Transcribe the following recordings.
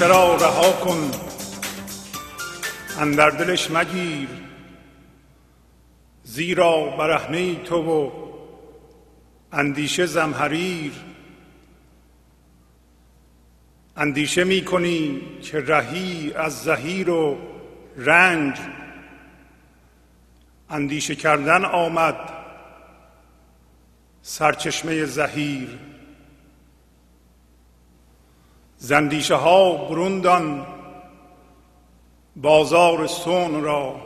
اندیشه را رها کن. اندر دلش مگیر. زیرا برهنه تو و اندیشه زمهریر اندیشه می کنی که رهی از زهیر و رنج. اندیشه کردن آمد سرچشمه زهیر. زندیشه ها بروندان بازار سون را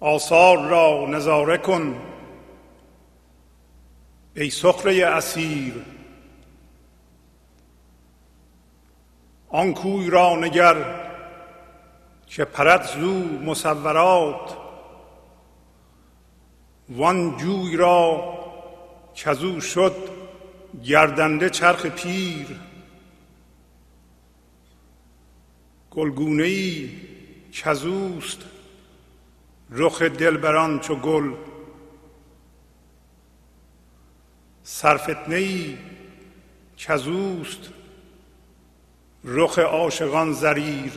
آثار را نظاره کن ای سخره اسیر. آن کوی را نگر که پرد زو مصورات وان جوی را کزو شد گردنده چرخ پیر. گلگونه ای کزوست رخ دلبران چو گل. سرفتنه ای کزوست رخ عاشقان زریر.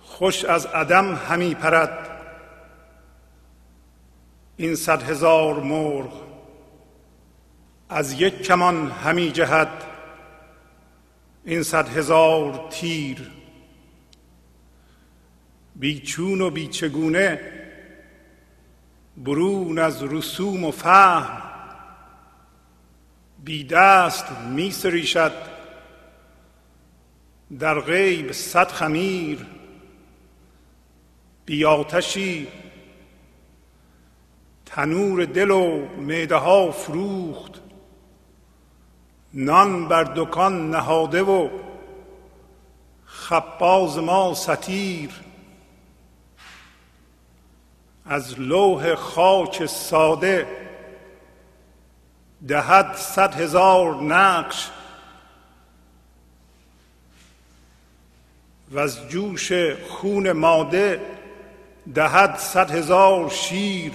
خوش از عدم همی پرد این صد هزار مرغ از یک کمان همی جهد این صد هزار تیر. بیچون و بیچگونه برون از رسوم و فهم بی دست می سریشد در غیب صد خمیر. بی آتشی تنور دل و معده ها فروخت. نان بر دکان نهاده و خباز ما ستیر از لوح خاک ساده دهد صد هزار نقش. و از جوش خون ماده دهد صد هزار شیر.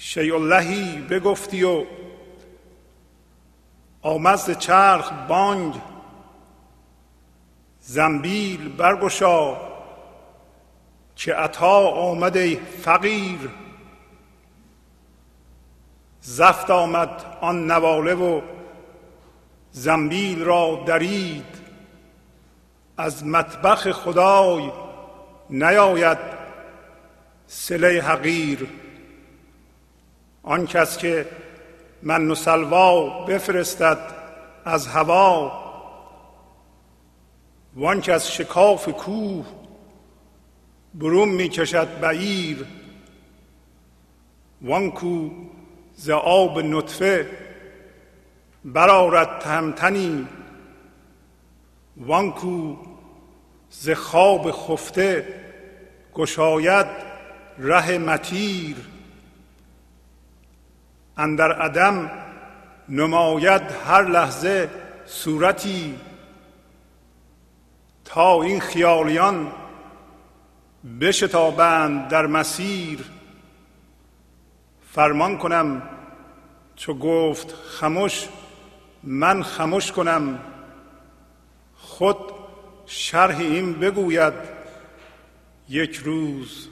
شیء اللهی بگفتی و آمد چرخ بانگ. زنبیل برگشا که عطا آمده فقیر. زفت آمد آن نواله و زنبیل را درید. از مطبخ خدای نیاید سله حقیر. آن کس که من و سلوا بفرستد از هوا وان شکاف کوه برون می کشد بعیر وان کو ز آب نطفه برارد تهمتنی وان کو ز خواب خفته گشاید ره متیر اندر عدم نماید هر لحظه صورتی. تا این خیالیان بشتابند در مسیر. فرمان کنم چو گفت خموش من خموش کنم. خود شرح این بگوید یک روز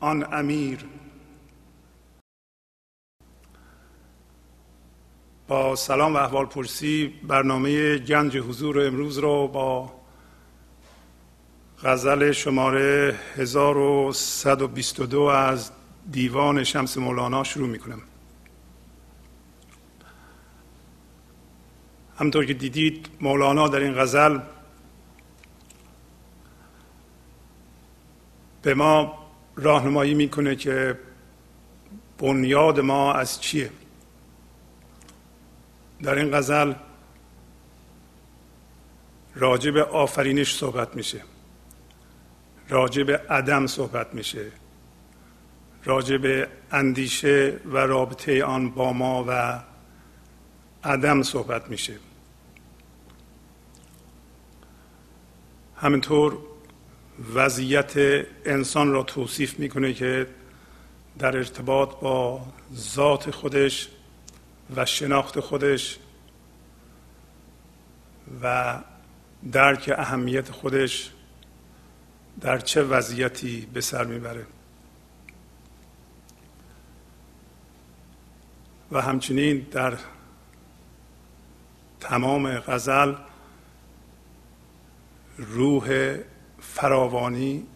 آن امیر. با سلام و احوال پرسی برنامه گنج حضور امروز رو با غزل شماره 1122 از دیوان شمس مولانا شروع می کنم همطور که دیدید مولانا در این غزل به ما راهنمایی می‌کنه که بنیاد ما از چیه. در این غزل راجع به آفرینش صحبت میشه. راجع به عدم صحبت میشه. راجع به اندیشه و رابطه آن با ما و عدم صحبت میشه. همینطور وضعیت انسان را توصیف می‌کنه که در ارتباط با ذات خودش و شناخت خودش و درک اهمیت خودش در چه وضعیتی به سر می‌بره. و همچنین در تمام غزل روح فراوانی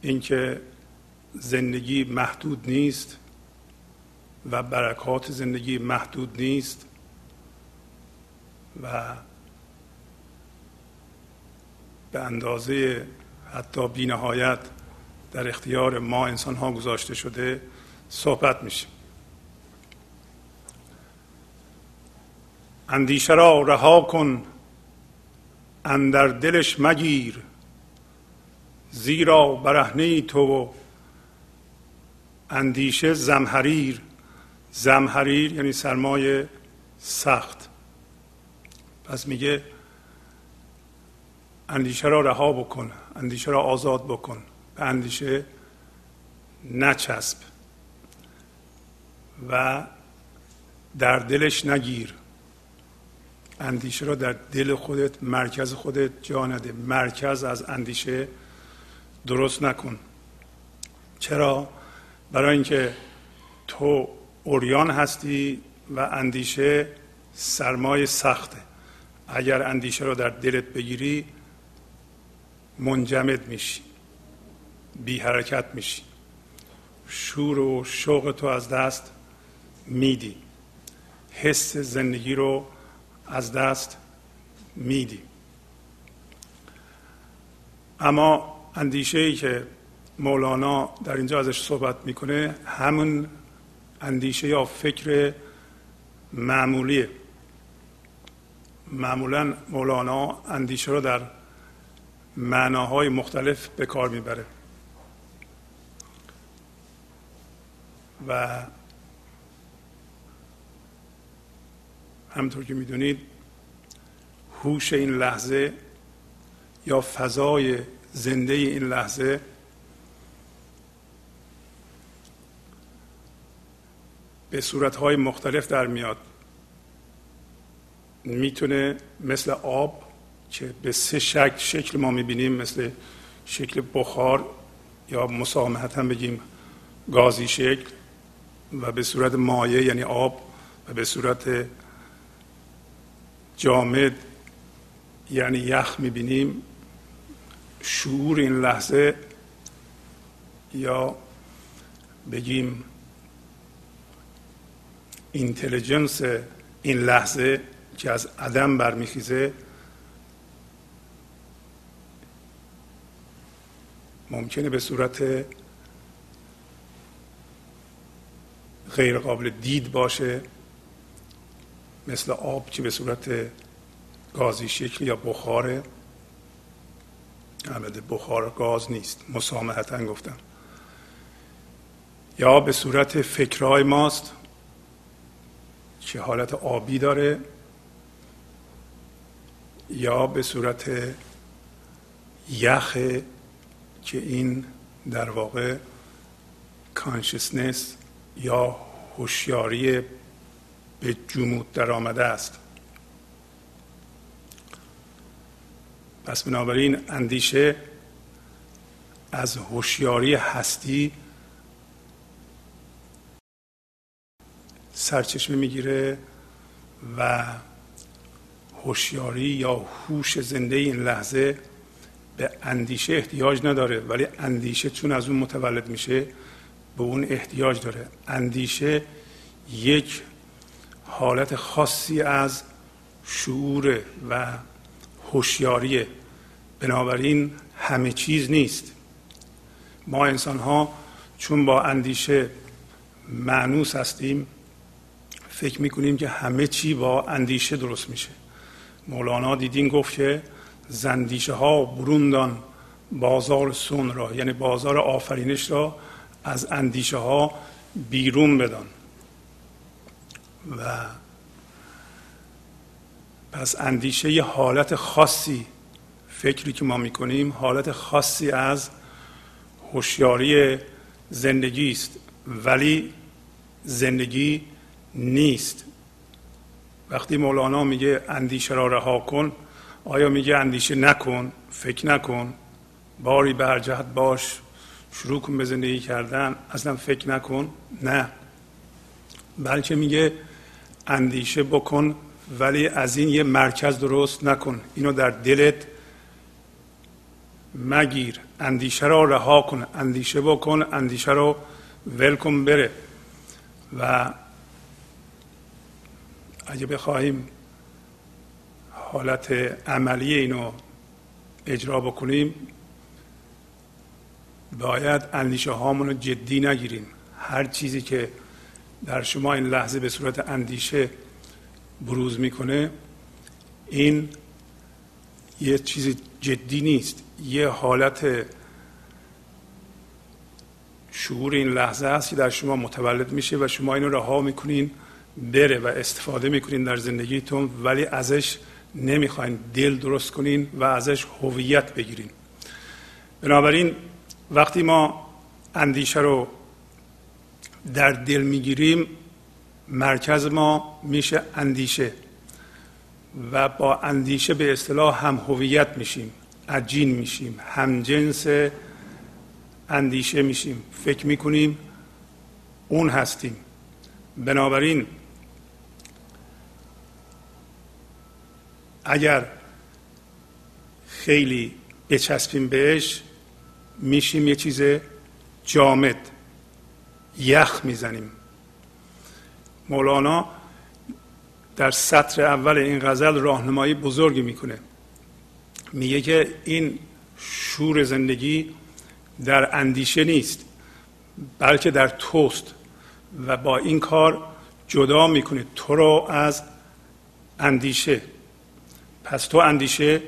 اینکه زندگی محدود نیست. و برکات زندگی محدود نیست و به اندازه حتی بینهایت در اختیار ما انسان ها گذاشته شده صحبت میشه اندیشه را رها کن اندر دلش مگیر زیرا برهنه تو اندیشه زمحریر. زمحریر یعنی سرمایه سخت. پس میگه اندیشه را رها بکن اندیشه را آزاد بکن. به اندیشه نچسب و در دلش نگیر. اندیشه را در دل خودت مرکز خودت جا نده. مرکز از اندیشه درست نکن. چرا؟ برای اینکه تو اوریان هستی و اندیشه سرمای سخته. اگر اندیشه را در دلت بگیری منجمد میشی بی حرکت میشی. شور و شوق تو از دست میدی. حس زندگی رو از دست میدی. اما اندیشه ای که مولانا در اینجا ازش صحبت می‌کنه همون اندیشه یا فکر معمولیه معمولا مولانا اندیشه رو در معناهای مختلف به کار می‌بره. و همطور که می‌دونید هوش این لحظه یا فضای زنده این لحظه به صورتهای مختلف در میاد. می‌تونه مثل آب که به سه شکل شکل ما می‌بینیم مثل شکل بخار یا مسامحت هم بگیم گازی شکل و به صورت مایع یعنی آب و به صورت جامد یعنی یخ می‌بینیم. شعور این لحظه یا بگیم اینتلیجنس این لحظه که از عدم برمیخیزه ممکنه به صورت غیر قابل دید باشه مثل آب که به صورت گازی شکل یا بخاره البته بخار گاز نیست مسامحتا گفتم. یا به صورت فکرهای ماست که حالت آبی داره یا به صورت یخ که این در واقع کانشسنس یا هوشیاری به جمود در آمده است. پس بنابراین اندیشه از هوشیاری هستی سرچشمه می‌گیره و هوشیاری یا هوش زنده این لحظه به اندیشه احتیاج نداره ولی اندیشه چون از اون متولد میشه به اون احتیاج داره. اندیشه یک حالت خاصی از شعور و هوشیاری. بنابراین همه چیز نیست. ما انسان ها چون با اندیشه معنوس هستیم فکر می‌کنیم که همه چی با اندیشه درست میشه. مولانا دیدین گفت که زندیشه ها بروندان بازار سون را یعنی بازار آفرینش را از اندیشه ها بیرون بدان. و پس اندیشه یه حالت خاصی فکری که ما می‌کنیم حالت خاصی از هوشیاری زندگی است. ولی زندگی نیست. وقتی مولانا میگه اندیشه را رها کن آیا میگه اندیشه نکن فکر نکن باری بر جهت باش شروع کن به زندگی کردن اصلا فکر نکن؟ نه. بلکه میگه اندیشه بکن ولی از این یه مرکز درست نکن. اینو در دلت مگیر. اندیشه را رها کن. اندیشه بکن اندیشه رو ول کن بره. و اگه بخواهیم حالت عملی اینو اجرا بکنیم باید اندیشه هامون رو جدی نگیریم. هر چیزی که در شما این لحظه به صورت اندیشه بروز می‌کنه این یه چیز جدی نیست. یه حالت شعور این لحظه است که در شما متولد میشه و شما اینو رها می‌کنین. بره و استفاده می‌کنین در زندگیتون ولی ازش نمی‌خواین دل درست کنین و ازش هویت بگیرین. بنابراین وقتی ما اندیشه رو در دل می‌گیریم مرکز ما میشه اندیشه و با اندیشه به اصطلاح هم هویت میشیم عجین میشیم هم جنس اندیشه میشیم. فکر می‌کنیم اون هستیم. بنابراین اگر خیلی بچسبیم بهش میشیم یه چیز جامد یخ می‌زنیم. مولانا در سطر اول این غزل راهنمایی بزرگی می‌کنه. میگه که این شور زندگی در اندیشه نیست بلکه در توست و با این کار جدا می‌کنه. تو رو از اندیشه. پس تو اندیشه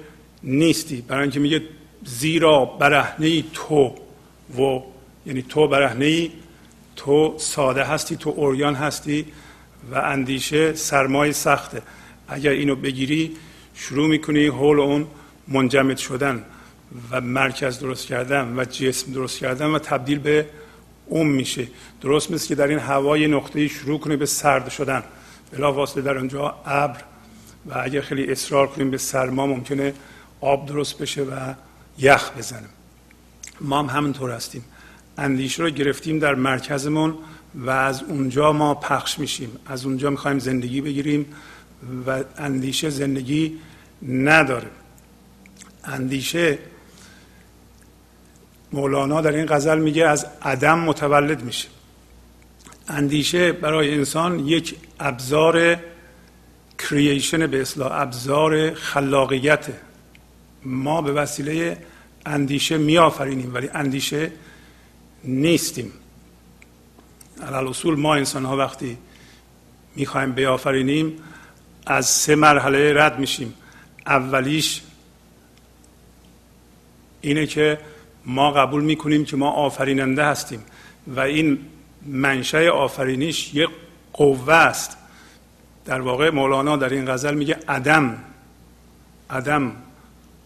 نیستی. برای اینکه میگه زیرا برهنه تو و یعنی تو برهنه تو ساده هستی تو اوریان هستی و اندیشه سرمای سخته. اگر اینو بگیری شروع می‌کنی حول اون منجمد شدن و مرکز درست کردن و جسم درست کردن و تبدیل به اون میشه. درست مثل که در این هوای نقطه شروع کنه به سرد شدن. بلا واسطه در اونجا ابر و اگر خیلی اصرار کنیم به سرما ممکنه آب درست بشه و یخ بزنه. ما هم همینطور هستیم. اندیشه رو گرفتیم در مرکزمون و از اونجا ما پخش میشیم. از اونجا می‌خوایم زندگی بگیریم و اندیشه زندگی نداره. اندیشه مولانا در این غزل میگه از عدم متولد میشه. اندیشه برای انسان یک ابزار کرییشن به اصلاح ابزار خلاقیت. ما به وسیله اندیشه میآفرینیم ولی اندیشه نیستیم. علال اصول ما انسان ها وقتی می‌خوایم بیافرینیم از سه مرحله رد میشیم. اولیش اینه که ما قبول می‌کنیم که ما آفریننده هستیم و این منشأ آفرینیش یک قوه است. در واقع مولانا در این غزل میگه عدم عدم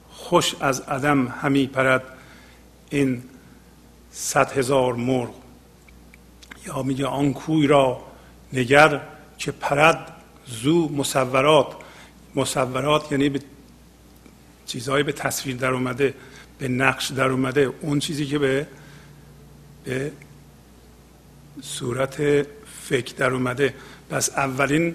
خوش از عدم همی پرد این صد هزار مرغ. یا میگه آن کوی را نگر که پرد زو مصورات. مصورات یعنی به چیزهایی به تصویر در اومده به نقش در اومده. اون چیزی که به به صورت فکر در اومده. پس اولین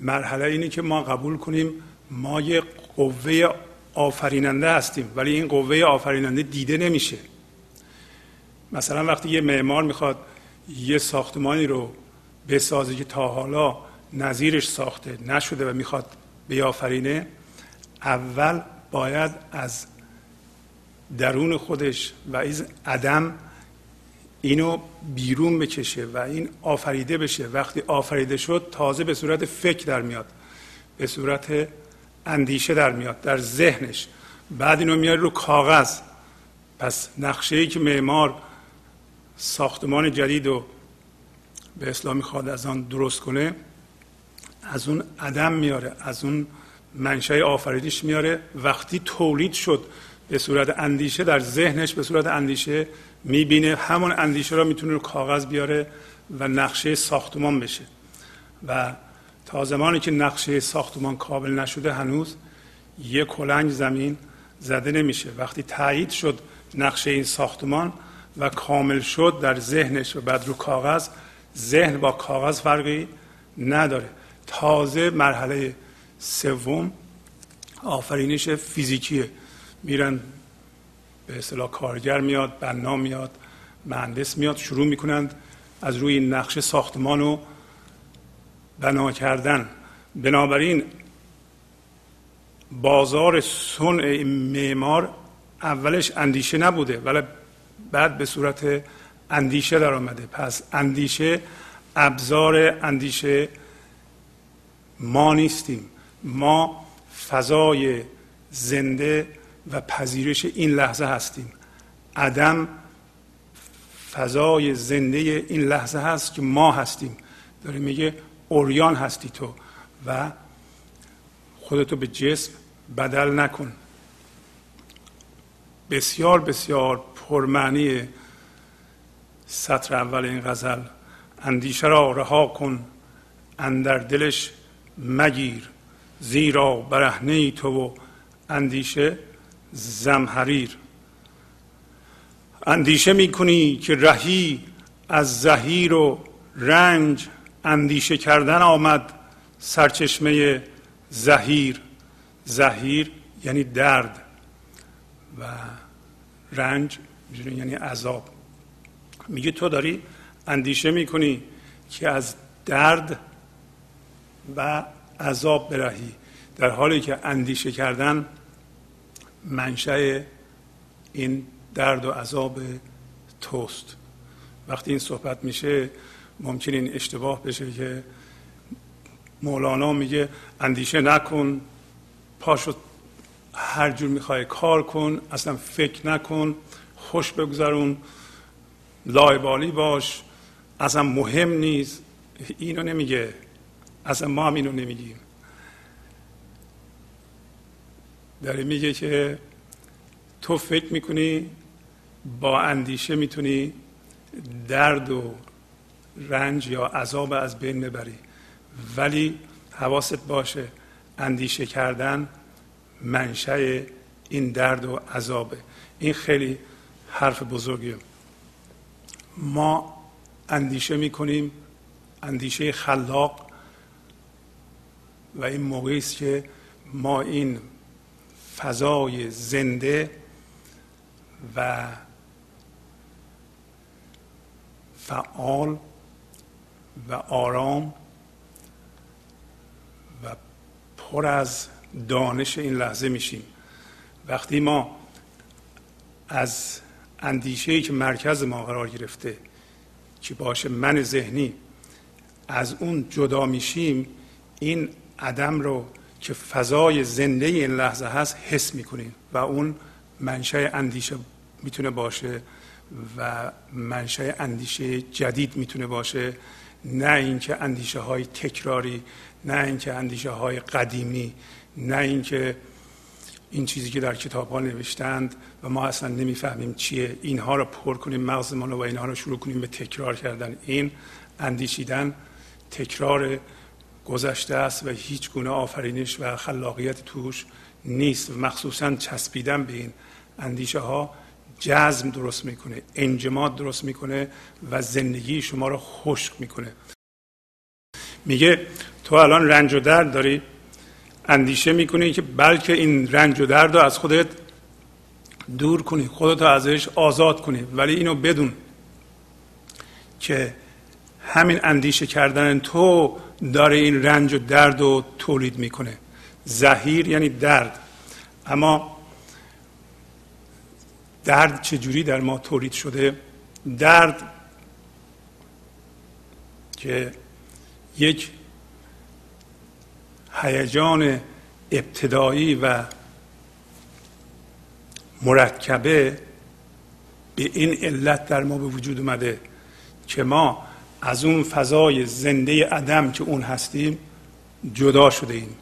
مرحله اینه که ما قبول کنیم ما یه قوه آفریننده هستیم ولی این قوه آفریننده دیده نمیشه. مثلا وقتی یه معمار می‌خواد یه ساختمانی رو بسازه که تا حالا نظیرش ساخته نشده و می‌خواد بیافرینه اول باید از درون خودش و از عدم اینو بیرون بکشه و این آفریده بشه. وقتی آفریده شد تازه به صورت فکر در میاد به صورت اندیشه در میاد در ذهنش. بعد اینو میاره رو کاغذ. پس نقشه ای که معمار ساختمان جدید رو به اسلام می‌خواد از آن درست کنه از اون عدم میاره از اون منشأ آفریدیش میاره. وقتی تولید شد به صورت اندیشه در ذهنش به صورت اندیشه می‌بینه همون اندیشه را می‌تونه رو کاغذ بیاره و نقشه ساختمان بشه. و تا زمانی که نقشه ساختمان کامل نشده هنوز یک کلنگ زمین زده نمیشه. وقتی تایید شد نقشه این ساختمان و کامل شد در ذهنش و بعد رو کاغذ ذهن با کاغذ فرقی نداره. تازه مرحله سوم آفرینش فیزیکیه. میرن به اصطلاح کارگر میاد بنا میاد مهندس میاد شروع می‌کنند از روی نقشه ساختمان رو بنا کردن. بنابراین بازار صنع معمار اولش اندیشه نبوده ولی بعد به صورت اندیشه در آمده. پس اندیشه ابزار اندیشه ما نیستیم. ما فضای زنده و پذیرش این لحظه هستیم. عدم فضای زنده این لحظه هست که ما هستیم. داره میگه اوریان هستی تو و خودتو به جسم بدل نکن. بسیار بسیار پرمعنی سطر اول این غزل. اندیشه را رها کن. اندر دلش مگیر. زیرا برهنه تو و اندیشه زمحریر. اندیشه می‌کنی که رهی از زهیر و رنج اندیشه کردن آمد سرچشمه زهیر. زهیر یعنی درد و رنج یعنی عذاب. میگه تو داری اندیشه می‌کنی که از درد و عذاب برهی در حالی که اندیشه کردن منشأ این درد و عذاب توست. وقتی این صحبت میشه ممکن این اشتباه بشه که مولانا میگه اندیشه نکن پاشو هر جور می‌خوای کار کن اصلا فکر نکن خوش بگذرون لایبالی باش اصلا مهم نیست. اینو نمیگه. اصلا ما هم اینو نمیگیم. داره میگه که تو فکر می‌کنی با اندیشه می‌تونی درد و رنج یا عذاب از بین ببری. ولی حواست باشه اندیشه کردن منشأ این درد و عذابه. این خیلی حرف بزرگیه. ما اندیشه می‌کنیم اندیشه خلاق و این موقعی است که ما این فضای زنده و فعال و آرام و پر از دانش این لحظه میشیم. وقتی ما از اندیشه که مرکز ما قرار گرفته که باشه من ذهنی از اون جدا میشیم این عدم رو که فضای زنده این لحظه هست حس می‌کنیم و اون منشأ اندیشه می‌تونه باشه و منشأ اندیشه جدید می‌تونه باشه. نه اینکه اندیشه های تکراری نه اینکه اندیشه های قدیمی نه اینکه این چیزی که در کتاب ها نوشتند و ما اصلا نمی‌فهمیم چیه. اینها رو پر کنیم مغزمان و اینها رو شروع کنیم به تکرار کردن. این اندیشیدن تکرار گذشته است و هیچ گونه آفرینش و خلاقیت توش نیست و مخصوصا چسبیدن به این اندیشه ها جزم درست می‌کنه انجماد درست می‌کنه و زندگی شما رو خشک می‌کنه. میگه تو الان رنج و درد داری؟ اندیشه می‌کنی که بلکه این رنج و درد رو از خودت دور کنی خودت ازش آزاد کنی. ولی اینو بدون که همین اندیشه کردن تو داره این رنج و درد رو تولید می‌کنه. زهیر یعنی درد. اما درد چجوری در ما تولید شده؟ درد که یک هیجان ابتدایی و مرکبه به این علت در ما به وجود اومده که ما از اون فضای زنده عدم که اون هستیم جدا شده ایم.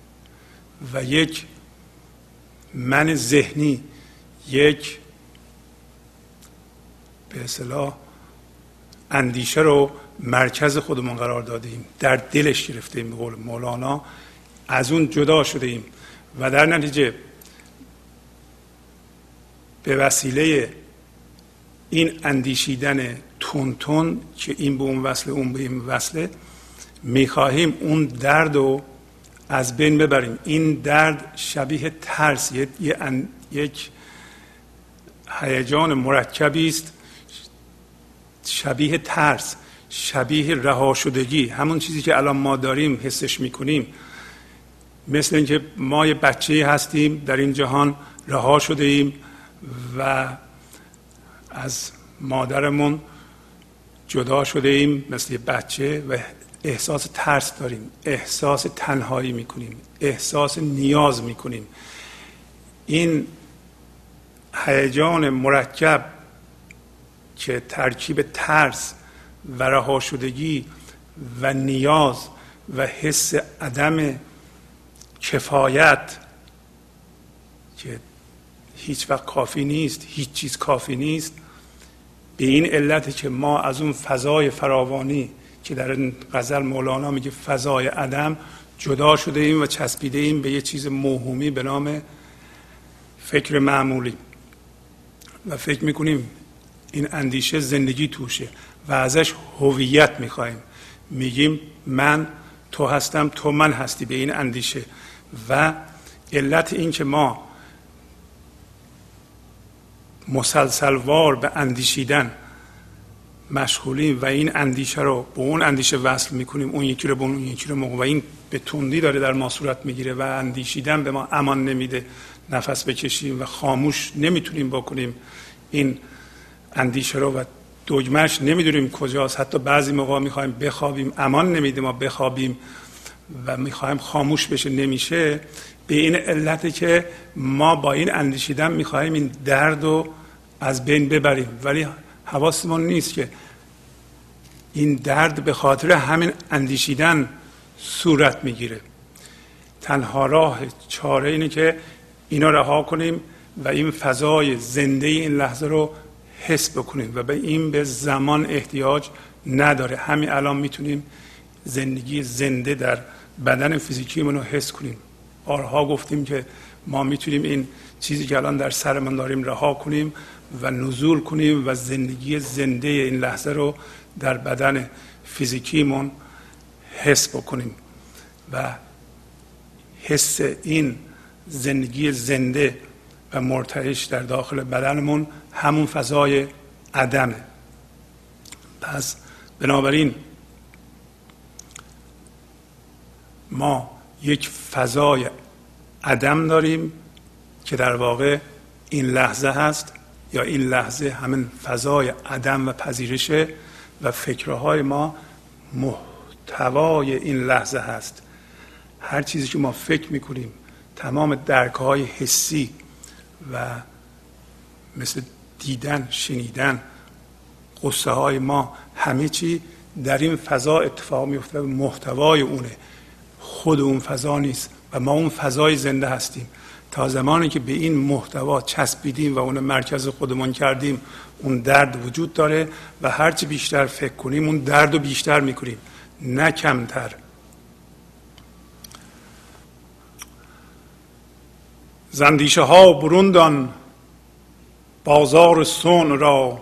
و یک من ذهنی یک به اصطلاح اندیشه رو مرکز خودمون قرار دادیم. در دلش گرفتیم به قول مولانا. از اون جدا شده ایم. و در نتیجه به وسیله این اندیشیدن تون که این به اون وصله اون به این وصله می‌خواهیم اون درد رو از بین ببریم. این درد شبیه ترس یک هیجان مرکبی است شبیه ترس شبیه رها شدگی. همون چیزی که الان ما داریم حسش می‌کنیم. مثل اینکه ما یه بچه هستیم در این جهان رها شده ایم و از مادرمون جدا شده ایم مثل بچه و احساس ترس داریم احساس تنهایی می‌کنیم احساس نیاز می‌کنیم. این هیجان مرکب که ترکیب ترس و رها شدگی و نیاز و حس عدم کفایت که هیچ وقت کافی نیست هیچ چیز کافی نیست به این علت که ما از اون فضای فراوانی که در این غزل مولانا میگه فضای عدم جدا شده ایم و چسبیده ایم به یه چیز موهومی به نام فکر معمولی. و فکر می‌کنیم این اندیشه زندگی توشه و ازش هویت می‌خوایم میگیم من تو هستم تو من هستی به این اندیشه. و علت این که ما مسلسلوار به اندیشیدن مشغولیم و این اندیشه رو به اون اندیشه وصل می‌کنیم اون یکی رو به اون یکی رو و این به تندی داره در ما صورت می‌گیره و اندیشیدن به ما امان نمیده. نفس بکشیم و خاموش نمی‌تونیم بکنیم این اندیشه رو و دگمش نمی‌دونیم کجاست. حتی بعضی موقع می‌خوایم بخوابیم امان نمیده ما بخوابیم و می‌خوایم خاموش بشه. نمیشه. به این علت که ما با این اندیشیدن می‌خواهیم این درد رو از بین ببریم. ولی حواسمون نیست که این درد به خاطر همین اندیشیدن صورت می‌گیره. تنها راه چاره اینه که اینا رها کنیم و این فضای زنده این لحظه رو حس بکنیم و به این به زمان احتیاج نداره. همین الان می‌تونیم زندگی زنده در بدن فیزیکی رو حس کنیم. بارها گفتیم که ما می‌تونیم این چیزی که الان در سرمان داریم رها کنیم و نزول کنیم و زندگی زنده این لحظه رو در بدن فیزیکیمون حس بکنیم. و حس این زندگی زنده و مرتعش در داخل بدنمون همون فضای عدمه. پس بنابراین ما یک فضای عدم داریم که در واقع این لحظه هست یا این لحظه همین فضای عدم و پذیرشه و فکرهای ما محتوای این لحظه هست. هر چیزی که ما فکر می‌کنیم تمام درک های حسی و مثل دیدن شنیدن قصه های ما همه چی در این فضا اتفاق میفته و محتوای اونه. خود اون فضا نیست و ما اون فضای زنده هستیم. تا زمانی که به این محتوا چسبیدیم و اون مرکز خودمون کردیم اون درد وجود داره و هرچی بیشتر فکر کنیم اون درد رو بیشتر می‌کنیم نه کمتر. زندیشه ها بروندان بازار سون را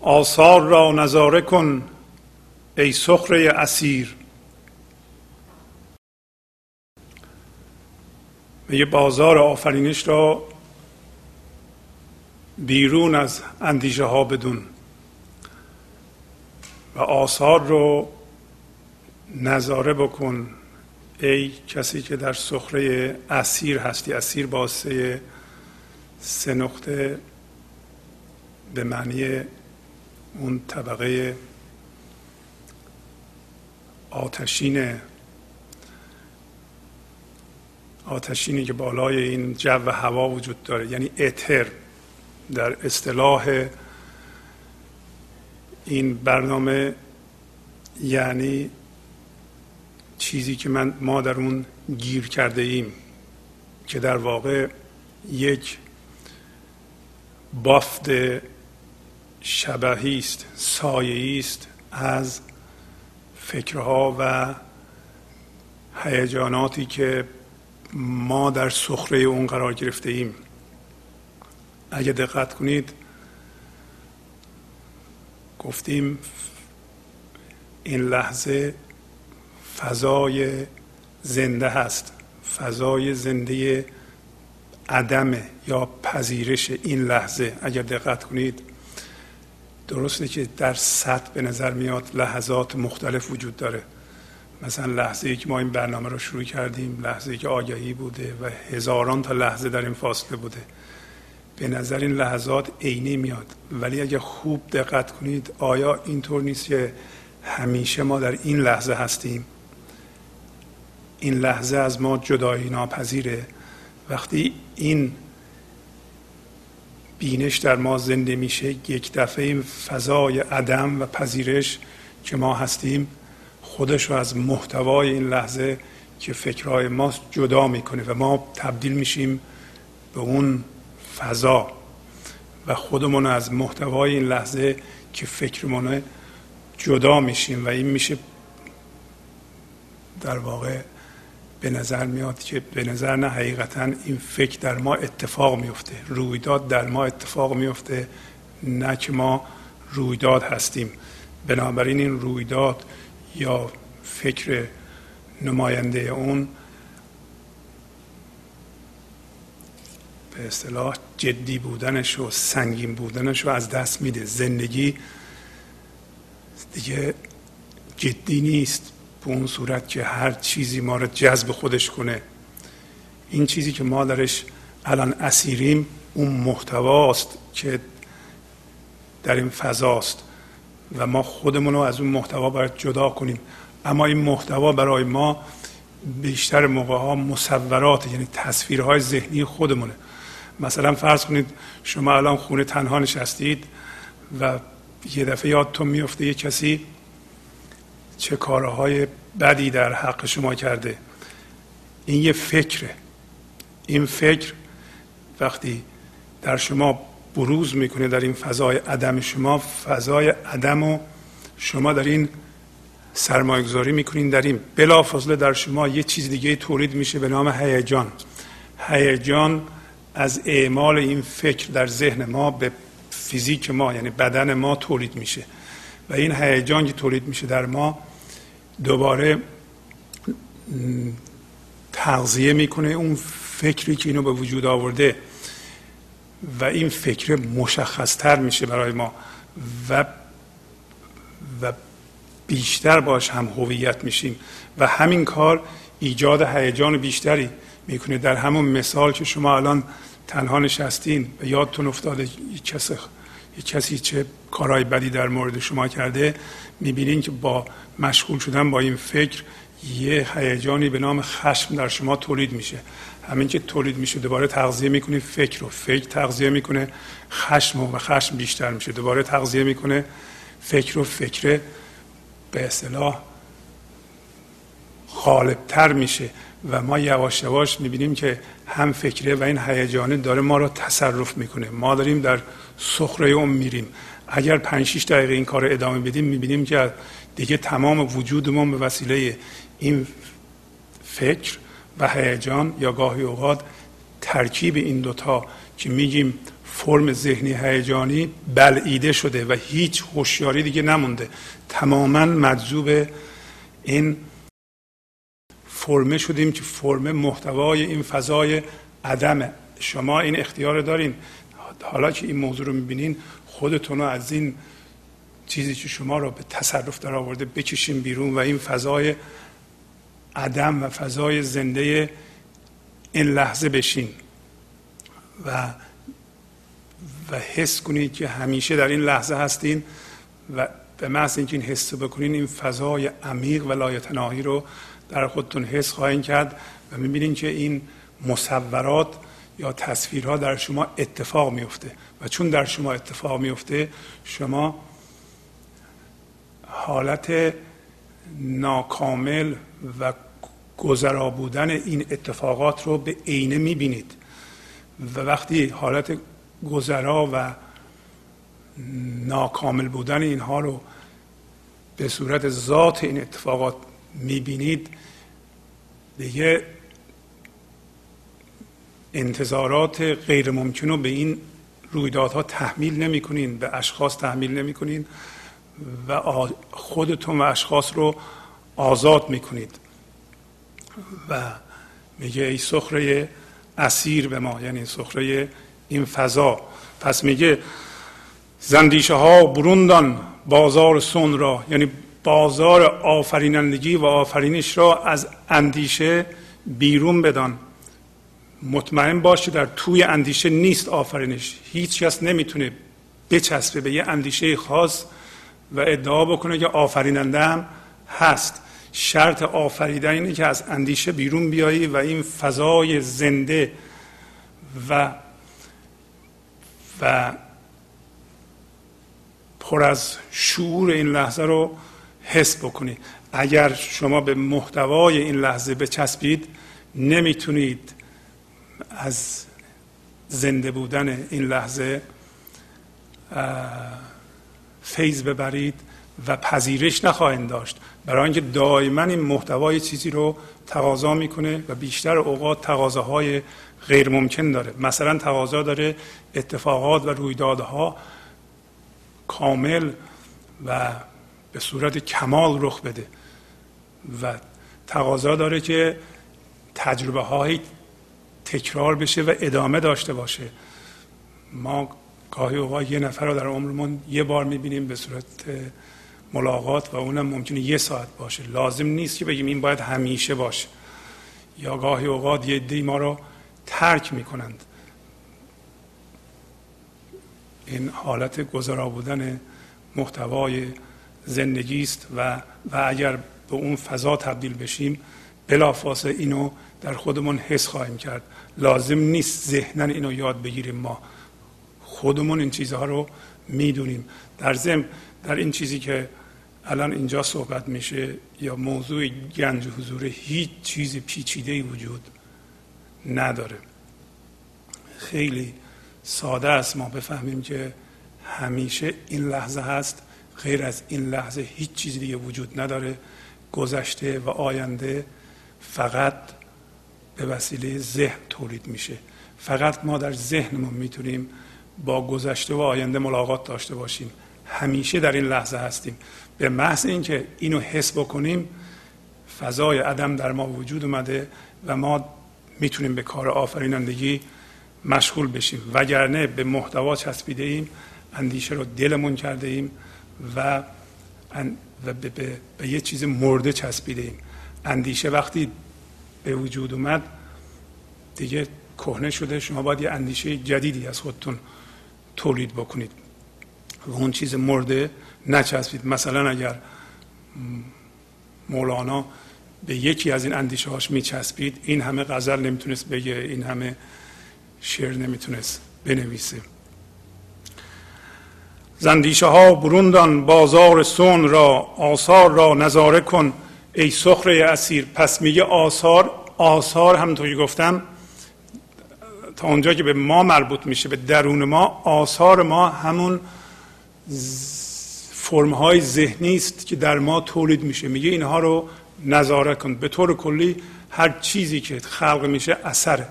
آثار را نظاره کن ای سخره اسیر. یه بازار آفرینش را بیرون از اندیشه ها بدون و آثار رو نظاره بکن ای کسی که در سخره اسیر هستی. اسیر باسه سه نقطه به معنی اون طبقه آتشین آتشینی که بالای این جو و هوا وجود داره یعنی اتر در اصطلاح این برنامه یعنی چیزی که من ما در اون گیر کرده ایم که در واقع یک بافت شبهی است سایه است از فکرها و هیجاناتی که ما در سخره اون قرار گرفته ایم. اگه دقت کنید گفتیم این لحظه فضای زنده هست. فضای زنده عدم یا پذیرش این لحظه. اگر دقت کنید درسته که در سطح به نظر میاد لحظات مختلف وجود داره. مثلا لحظه ای که ما این برنامه رو شروع کردیم لحظه ای که آگهی بوده و هزاران تا لحظه در این فاصله بوده. به نظر این لحظات عینی میاد. ولی اگر خوب دقت کنید آیا اینطور نیست که همیشه ما در این لحظه هستیم؟ این لحظه از ما جدایی ناپذیره. وقتی این بینش در ما زنده میشه یک دفعه فضای عدم و پذیرش که ما هستیم خودش رو از محتوای این لحظه که فکرهای ما جدا می‌کنه و ما تبدیل میشیم به اون فضا. و خودمون از محتوای این لحظه که فکرمونه جدا میشیم و این میشه در واقع به نظر میاد که به نظر نه حقیقتا این فکر در ما اتفاق میفته رویداد در ما اتفاق میفته نه که ما رویداد هستیم. بنابراین این رویداد یا فکر نماینده اون به اصطلاح جدی بودنش و سنگین بودنش رو از دست میده. زندگی دیگه جدی نیست. به اون صورت که هر چیزی ما رو جذب خودش کنه. این چیزی که ما درش الان اسیریم اون محتواست که در این فضاست. و ما خودمون رو از اون محتوا باید جدا کنیم. اما این محتوا برای ما بیشتر موقع ها مصورات یعنی تصویرهای ذهنی خودمونه. مثلا فرض کنید شما الان خونه تنها نشستید و یه دفعه یادتون میفته یه کسی چه کارهای بدی در حق شما کرده. این یه فکره. این فکر وقتی در شما بروز می‌کنه در این فضای عدم شما. فضای عدم و شما در این سرمایه گذاری می‌کنین. در این بلا فضله در شما یه چیز دیگه تولید میشه به نام هیجان. هیجان از اعمال این فکر در ذهن ما به فیزیک ما یعنی بدن ما تولید میشه. و این هیجان که تولید میشه در ما دوباره تغذیه می‌کنه. اون فکری که اینو به وجود آورده و این فکر مشخصتر میشه برای ما و و بیشتر باش هم هویت میشیم و همین کار ایجاد هیجان بیشتری می‌کنه. در همون مثال که شما الان تنها نشستین و یادتون افتاده کسی, کسی چه کارهای بدی در مورد شما کرده می‌بینین که با مشغول شدن با این فکر یه هیجانی به نام خشم در شما تولید میشه. همین که تولید میشه دوباره تغذیه می‌کنه فکر رو فکر تغذیه می‌کنه. خشم و خشم بیشتر میشه دوباره تغذیه می‌کنه. فکر و فکر به اصطلاح غالبتر میشه و ما یواش یواش می‌بینیم که هم فکره و این هیجانه داره ما رو تصرف می‌کنه. ما داریم در سخره اون میریم. اگر 5 6 دقیقه این کار رو ادامه بدیم می‌بینیم که دیگه تمام وجودمون به وسیله این فکر و هیجان یا گاهی اوقات ترکیب این دوتا که میگیم فرم ذهنی هیجانی بلعیده شده و هیچ هوشیاری دیگه نمونده تماما مجذوب این فرمه شدیم که فرمه محتوای این فضای عدمه. شما این اختیار دارین. حالا که این موضوع رو می‌بینین خودتون رو از این چیزی که شما رو به تصرف در آورده بکشین بیرون و این فضای عدم و فضای زنده این لحظه بشین و و حس کنید که همیشه در این لحظه هستین و به محض اینکه این حس بکنین این فضای عمیق و لایتناهی رو در خودتون حس خواهید کرد و می‌بینین که این مصورات یا تصویرها در شما اتفاق میفته و چون در شما اتفاق میفته شما حالت ناکامل و گذرا بودن این اتفاقات رو به عینه می‌بینید. و وقتی حالت گذرا و ناکامل بودن اینها رو به صورت ذات این اتفاقات می‌بینید دیگه انتظارات غیر ممکن رو به این رویدادها تحمیل نمی کنین به اشخاص تحمیل نمی کنین و خودتون و اشخاص رو آزاد می کنید و میگه ای سخره اسیر به ما یعنی سخره این فضا. پس میگه زندیشه ها بروندان بازار سون را یعنی بازار آفرینندگی و آفرینش را از اندیشه بیرون بدان. مطمئن باش در توی اندیشه نیست آفرینش. هیچ کس نمی‌تونه بچسبه به یه اندیشه خاص و ادعا بکنه که آفریننده هم هست. شرط آفریدن اینه که از اندیشه بیرون بیایی و این فضای زنده و و پر از شعور این لحظه رو حس بکنید اگر شما به محتوای این لحظه بچسبید نمی‌تونید از زنده بودن این لحظه فیض ببرید و پذیرش نخواهید داشت. برای اینکه دائما این محتوای چیزی رو تقاضا می‌کنه و بیشتر اوقات تقاضاهای غیر ممکن داره. مثلا تقاضا داره اتفاقات و رویدادها کامل و به صورت کمال رخ بده و تقاضا داره که تجربه های تکرار بشه و ادامه داشته باشه. ما گاهی اوقات یه نفر رو در عمرمون یه بار می‌بینیم به صورت ملاقات و اونم ممکنه یه ساعت باشه. لازم نیست که بگیم این باید همیشه باشه. یا گاهی اوقات یه دی ما رو ترک می‌کنند. این حالت گذرا بودن محتوای زندگی است و و اگر به اون فضا تبدیل بشیم بلافاصله اینو در خودمون حس خواهیم کرد. لازم نیست ذهنا اینو یاد بگیریم ما. خودمون این چیزها رو می‌دونیم. در ضمن در این چیزی که الان اینجا صحبت میشه یا موضوع گنج حضور هیچ چیز پیچیده وجود نداره. خیلی ساده است ما بفهمیم که همیشه این لحظه هست غیر از این لحظه هیچ چیزی دیگه وجود نداره. گذشته و آینده فقط به وسیله ذهن تولید میشه. فقط ما در ذهنمون می‌تونیم با گذشته و آینده ملاقات داشته باشیم. همیشه در این لحظه هستیم. به محض اینکه اینو حس بکنیم فضای عدم در ما وجود اومده و ما می‌تونیم به کار آفرینندگی مشغول بشیم. وگرنه به محتوا چسبیده ایم اندیشه رو دلمون کرده ایم و, و به, به, به یه چیز مرده چسبیده ایم اندیشه وقتی به وجود اومد دیگه کهنه شده. شما باید یه اندیشه جدیدی از خودتون تولید بکنید. و اون چیز مرده نچسبید. مثلا اگر مولانا به یکی از این اندیشه هاش میچسبید این همه غزل نمی‌تونست بگه این همه شعر نمی‌تونست بنویسه. زندیشه ها بروندان بازار سون را آثار را نظاره کن. ای سخره اسیر پس میگه آثار آثار همونطور که گفتم تا اونجا که به ما مربوط میشه به درون ما آثار ما همون فرم های ذهنی است که در ما تولید میشه. میگه اینها رو نظاره کن. به طور کلی هر چیزی که خلق میشه اثر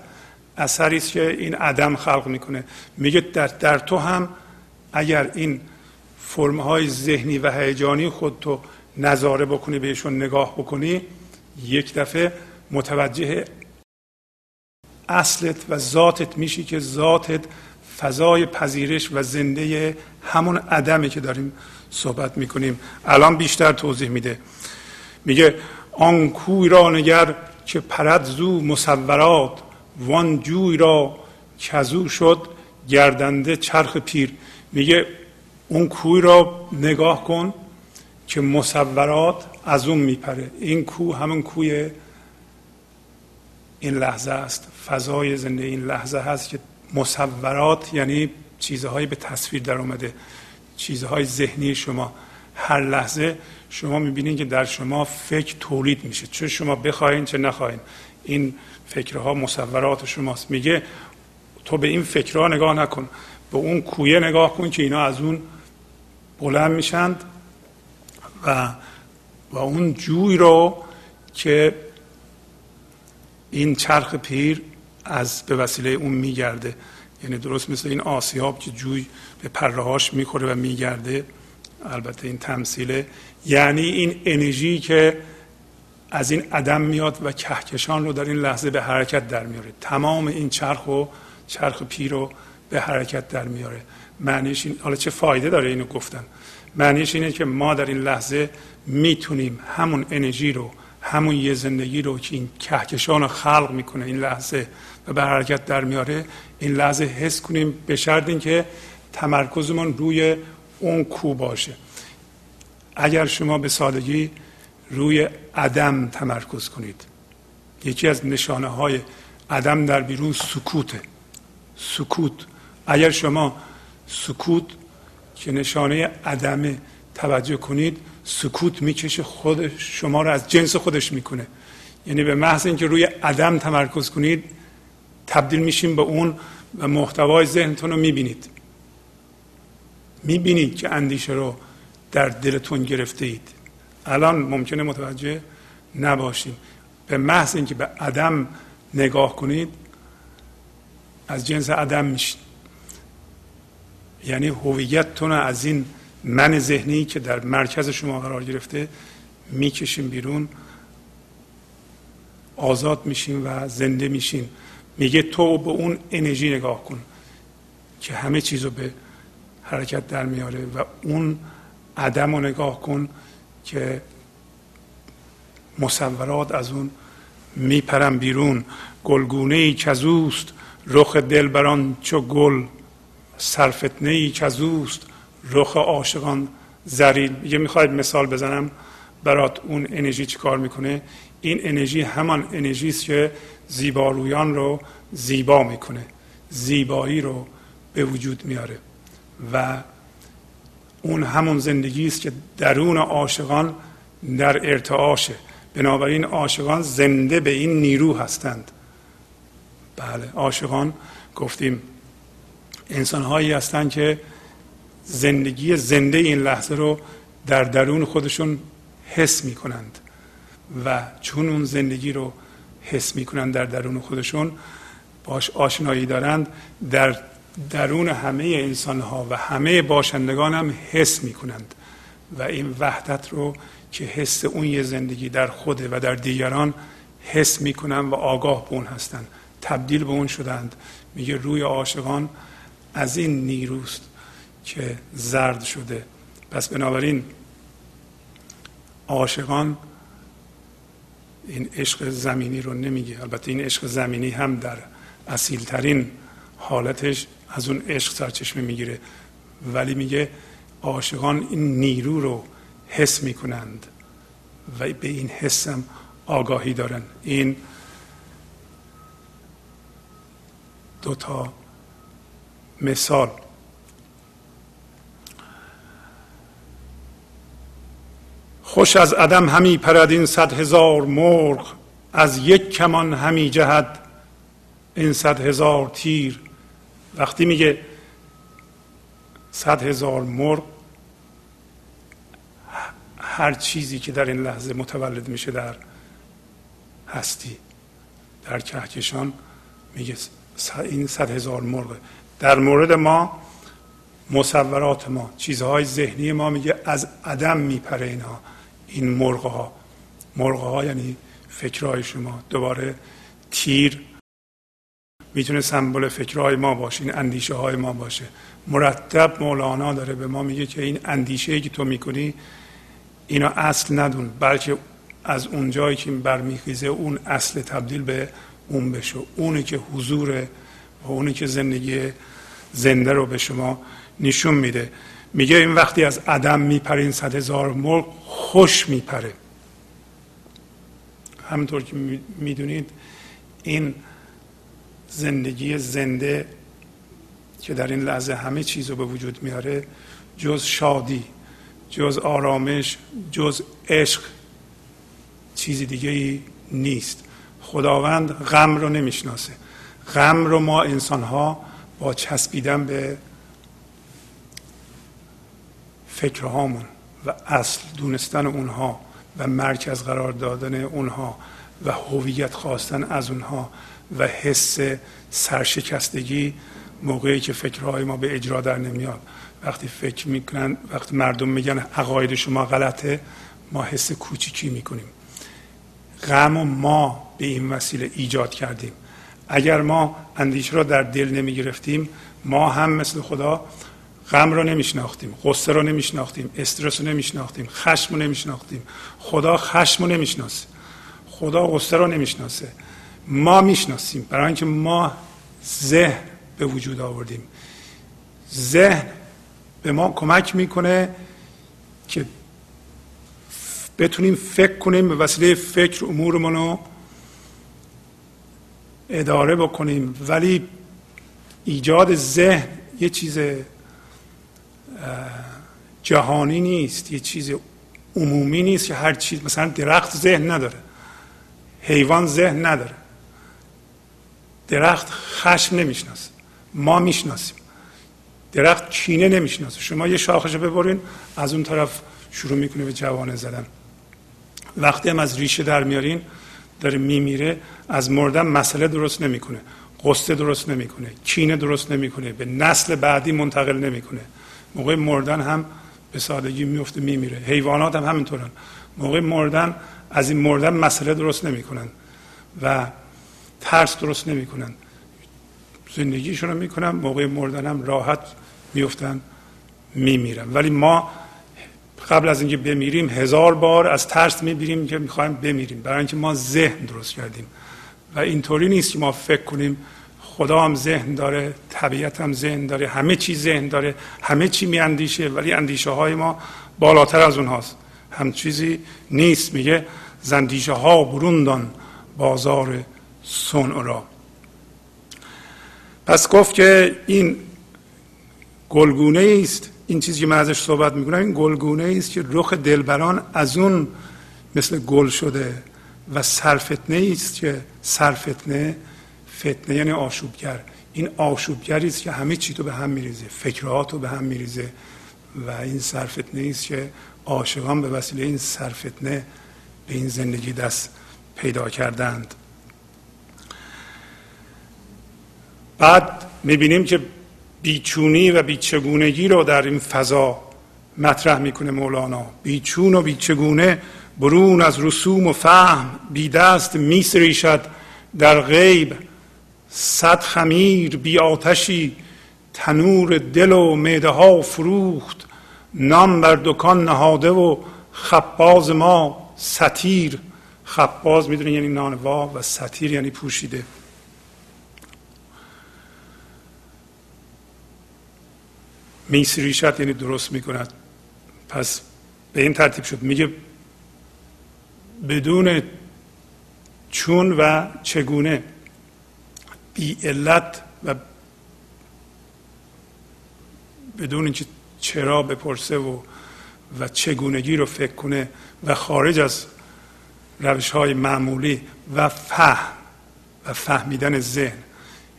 اثری است که این عدم خلق می‌کنه. میگه در, در تو هم اگر این فرم های ذهنی و هیجانی خود تو نظاره بکنی بهشون نگاه بکنی یک دفعه متوجه اصلت و ذاتت میشی که ذاتت فضای پذیرش و زنده همون عدمی که داریم صحبت می‌کنیم. الان بیشتر توضیح میده. میگه آن کوی را نگر که پرد زو مصورات وان جوی را کزو شد گردنده چرخ پیر. میگه اون کوی را نگاه کن که مصورات از اون میپره. این کو همون کوی این لحظه است. فضای زنده این لحظه هست که مصورات یعنی چیزهایی به تصویر در اومده. چیزهای ذهنی شما. هر لحظه شما می‌بینید که در شما فکر تولید میشه. چه شما بخواین چه نخواین. این فکرها مصورات شماست. میگه تو به این فکرها نگاه نکن. به اون کویه نگاه کن که اینا از اون بلند میشند و و اون جوی رو که این چرخ پیر از به وسیله اون میگرده. یعنی درست مثل این آسیاب که جوی به پرهاش می‌خوره و میگرده. البته این تمثیله. یعنی این انرژی که از این عدم میاد و کهکشان رو در این لحظه به حرکت در میاره. تمام این چرخ و چرخ پیر رو به حرکت در میاره. معنیش این حالا چه فایده داره اینو گفتن؟ معنیش اینه که ما در این لحظه می‌تونیم همون انرژی رو همون یه زندگی رو که این کهکشان رو خلق می‌کنه این لحظه و به حرکت در میاره این لحظه حس کنیم به شرط اینکه تمرکزمون روی اون کو باشه. اگر شما به سادگی روی عدم تمرکز کنید. یکی از نشانه های عدم در بیرون سکوته. سکوت. اگر شما سکوت که نشانه عدم توجه کنید سکوت می‌کشه خود شما رو از جنس خودش می‌کنه. یعنی به محض اینکه روی عدم تمرکز کنید تبدیل میشیم به اون و محتوای ذهنتون رو می‌بینید. می‌بینید که اندیشه رو در دلتون گرفته اید الان ممکنه متوجه نباشیم. به محض اینکه به عدم نگاه کنید از جنس عدم میشید یعنی هویتتون از این من ذهنی که در مرکز شما قرار گرفته می‌کشیم بیرون آزاد میشیم و زنده میشیم. میگه تو به اون انرژی نگاه کن که همه چیز رو به حرکت در میاره و اون عدم رو نگاه کن که مصورات از اون میپرن بیرون. گلگونه ای کزوست رخ دلبران چو گل سرفتنه ای کزوست رخ عاشقان زرین. یه می‌خواید مثال بزنم برات اون انرژی چی کار می‌کنه؟ این انرژی همان انرژی است که زیبارویان رو زیبا می‌کنه. زیبایی رو به وجود میاره. و اون همون زندگی است که درون عاشقان در ارتعاشه. بنابراین عاشقان زنده به این نیرو هستند. بله عاشقان گفتیم انسان هایی هستند که زندگی زنده این لحظه رو در درون خودشون حس می کنند و چون اون زندگی رو حس می کنند در درون خودشون باش آشنایی دارند در درون همه انسان ها و همه باشندگان هم حس می کنند و این وحدت رو که حس اون یه زندگی در خوده و در دیگران حس می کنند و آگاه به اون هستند تبدیل به اون شدند. میگه روی عاشقان از این نیروست. که زرد شده. پس بنابراین عاشقان این عشق زمینی رو نمیگه. البته این عشق زمینی هم در اصیلترین حالتش از اون عشق سرچشمه می‌گیره. ولی میگه عاشقان این نیرو رو حس می‌کنند و به این حسم آگاهی دارن. این دو تا مثال. خوش از عدم همی پرد این صد هزار مرغ از یک کمان همی جهد این صد هزار تیر. وقتی میگه صد هزار مرغ هر چیزی که در این لحظه متولد میشه در هستی در کهکشان میگه این صد هزار مرغ. در مورد ما مصورات ما چیزهای ذهنی ما میگه از عدم میپره اینها این مرغ ها مرغ ها یعنی فکرهای شما. دوباره تیر می‌تونه سمبل فکرهای ما باشه این اندیشه های ما باشه. مرتب مولانا داره به ما میگه که این اندیشه ای که تو می‌کنی اینا اصل ندون بلکه از اونجایی که برمیخیزه اون اصل تبدیل به اون بشه. اونی که حضور و اونی که زندگی زنده رو به شما نشون میده. میگه این وقتی از عدم میپرین صد هزار مرغ خوش میپره. همونطور که می‌دونید این زندگی زنده که در این لحظه همه چیز رو به وجود میاره جز شادی جز آرامش جز عشق چیزی دیگه ای نیست. خداوند غم رو نمی‌شناسه. غم رو ما انسان ها با چسبیدن به فکرهامون و اصل دونستن اونها و مرکز قرار دادن اونها و هویت خواستن از اونها و حس سرشکستگی موقعی که فکرهای ما به اجرا در نمیاد. وقتی فکر می‌کنن وقتی مردم میگن عقاید شما غلطه ما حس کوچیکی می‌کنیم. غم و ما به این وسیله ایجاد کردیم. اگر ما اندیشه را در دل نمی گرفتیم ما هم مثل خدا غم رو نمیشناختیم غصه رو نمیشناختیم استرس رو نمیشناختیم خشم رو نمیشناختیم. خدا خشم رو نمی‌شناسه. خدا غصه رو نمی‌شناسه. ما می‌شناسیم. برای اینکه ما ذهن به وجود آوردیم. ذهن به ما کمک می‌کنه که بتونیم فکر کنیم به وسیله فکر امورمون رو اداره بکنیم. ولی ایجاد ذهن یه چیز جهانی نیست یه چیز عمومی نیست که هر چیز مثلا درخت ذهن نداره حیوان ذهن نداره. درخت خشم نمی‌شناسه ما می‌شناسیم. درخت کینه نمی‌شناسه. شما یه شاخش ببرین از اون طرف شروع می‌کنه به جوانه زدن. وقتی هم از ریشه در میارین داره میمیره از مردن مسئله درست نمی‌کنه. قصه درست نمی‌کنه کینه درست نمی‌کنه به نسل بعدی منتقل نمی‌کنه. موقع مردن هم به سادگی میفته میمیره. حیوانات هم همینطورن. موقع مردن از این مردن مسئله درست نمی‌کنن و ترس درست نمی‌کنن. زندگیشون رو می‌کنن موقع مردن هم راحت میفتن میمیرن. ولی ما قبل از اینکه بمیریم هزار بار از ترس می‌بینیم که می‌خوایم بمیریم. برای اینکه ما ذهن درست کردیم. و اینطوری نیست که ما فکر کنیم خدا هم ذهن داره طبیعت هم ذهن داره همه چی ذهن داره همه چی میاندیشه ولی اندیشه های ما بالاتر از اونهاست. هم چیزی نیست میگه زندیشه ها بروندان بازار سن را. پس گفت که این گلگونه است. این چیزی که من ازش صحبت می‌کنم این گلگونه است که رخ دلبران از اون مثل گل شده و سرفتنه است که سرفتنه فتنه یعنی آشوبگر. این آشوبگری است که همه چی تو به هم میریزه فکرات رو به هم میریزه و این سرفتنه است که عاشقان به وسیله این سرفتنه به این زندگی دست پیدا کردند. بعد می‌بینیم که بیچونی و بیچگونگی رو در این فضا مطرح می‌کنه مولانا. بیچون و بیچگونه برون از رسوم و فهم بی دست میسریشد در غیب. صد خمیر بی آتشی تنور دل و معده ها فروخت نام بر دکان نهاده و خباز ما ستیر خباز می‌دونه یعنی نانوا و ستیر یعنی پوشیده. میسریشد یعنی درست می‌کند. پس به این ترتیب شد. میگه بدون چون و چگونه؟ بی علت و بدون اینکه چرا بپرسه و و چگونگی رو فکر کنه و خارج از روش های معمولی و فهم و فهمیدن ذهن.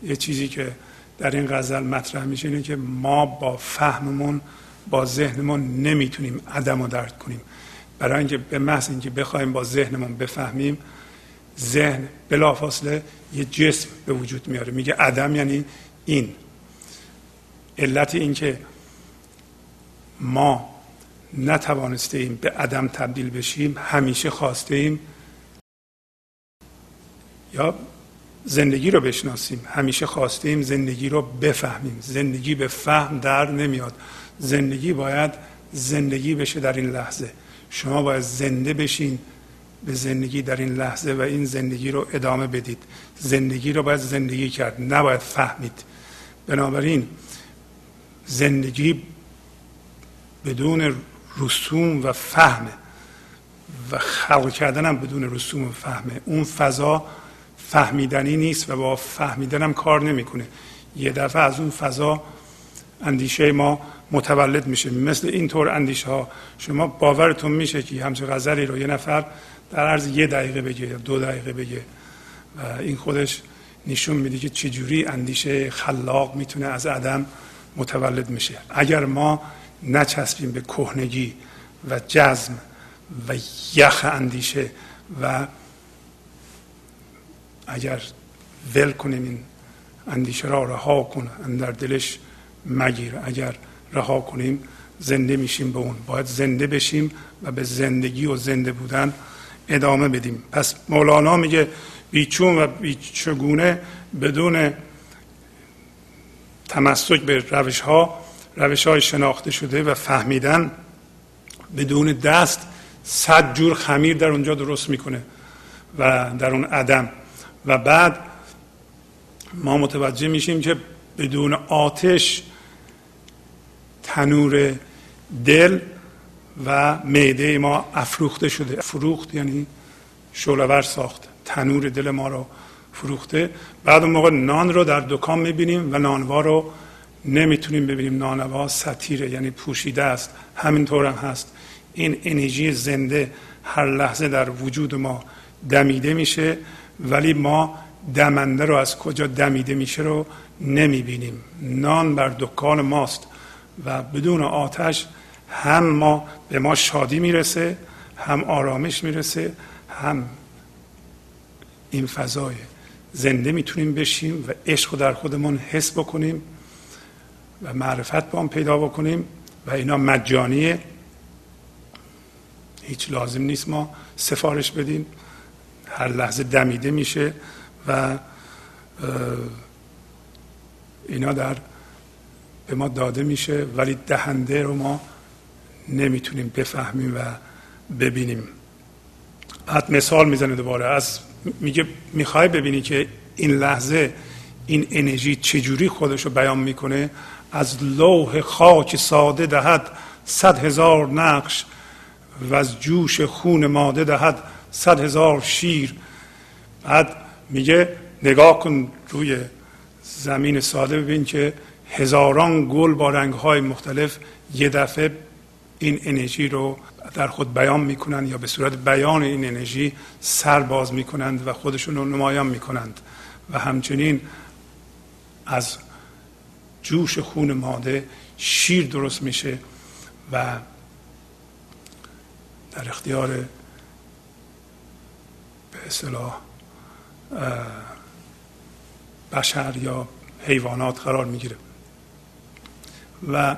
یه چیزی که در این غزل مطرح میشه اینه که ما با فهممون با ذهنمون نمی‌تونیم عدم رو درک کنیم. برای اینکه به محض اینکه بخوایم با ذهنمون بفهمیم ذهن بلافاصله یه جسم به وجود میاره. میگه عدم یعنی این. علت این که ما نتوانسته ایم به عدم تبدیل بشیم همیشه خواسته ایم یا زندگی رو بشناسیم. همیشه خواسته ایم زندگی رو بفهمیم. زندگی به فهم در نمیاد. زندگی باید زندگی بشه در این لحظه. شما باید زنده بشین. به زندگی در این لحظه و این زندگی رو ادامه بدید. زندگی رو باید زندگی کرد نباید فهمید. بنابراین زندگی بدون رسوم و فهمه و خلق کردن هم بدون رسوم و فهمه اون فضا فهمیدنی نیست و با فهمیدن هم کار نمی‌کنه. یه دفعه از اون فضا اندیشه ما متولد میشه. مثل اینطور اندیشه ها شما باورتون میشه که همچه غزلی رو یه نفر در عرض یه دقیقه بگه دو دقیقه بگه. و این خودش نشون میده که چجوری اندیشه خلاق می‌تونه از عدم متولد میشه. اگر ما نچسبیم به کهنگی و جزم و یخ اندیشه و اگر ول کنیم این اندیشه را رها کن در دلش مگیر. اگر رها کنیم زنده میشیم به اون. باید زنده بشیم و به زندگی و زنده بودن ادامه بدیم. پس مولانا میگه بیچون و بیچگونه بدون تمسک به روش ها روش های شناخته شده و فهمیدن بدون دست صد جور خمیر در اونجا درست می‌کنه و در اون عدم. و بعد ما متوجه میشیم که بدون آتش تنور دل و معده ما افروخته شده. فروخت یعنی شولور ساخت. تنور دل ما رو فروخته. بعد اون موقع نان رو در دکان می‌بینیم و نانوا رو نمی‌تونیم ببینیم. نانوا ستیره یعنی پوشیده است. همینطور هم هست. این انرژی زنده هر لحظه در وجود ما دمیده میشه ولی ما دمنده رو از کجا دمیده میشه رو نمی‌بینیم. نان بر دکان ماست و بدون آتش هم ما به ما شادی می‌رسه هم آرامش می‌رسه هم این فضای زنده می‌تونیم بشیم و عشق رو در خودمون حس بکنیم و معرفت با هم پیدا بکنیم و اینا مجانیه. هیچ لازم نیست ما سفارش بدیم. هر لحظه دمیده میشه و اینا در به ما داده میشه ولی دهنده رو ما نمی‌تونیم بفهمیم و ببینیم. بعد مثال می‌زنه دوباره. از میگه می‌خوای ببینی که این لحظه این انرژی چجوری خودش رو بیان می‌کنه؟ از لوح خاک ساده دهد صد هزار نقش و از جوش خون ماده دهد صد هزار شیر. بعد میگه نگاه کن روی زمین ساده ببین که هزاران گل با رنگ های مختلف یه دفعه این انرژی رو در خود بیان می‌کنند یا به صورت بیان این انرژی سر باز می‌کنند و خودشون رو نمایان می‌کنند. و همچنین از جوش خون ماده شیر درست میشه و در اختیار به اصطلاح بشر یا حیوانات قرار می‌گیره. و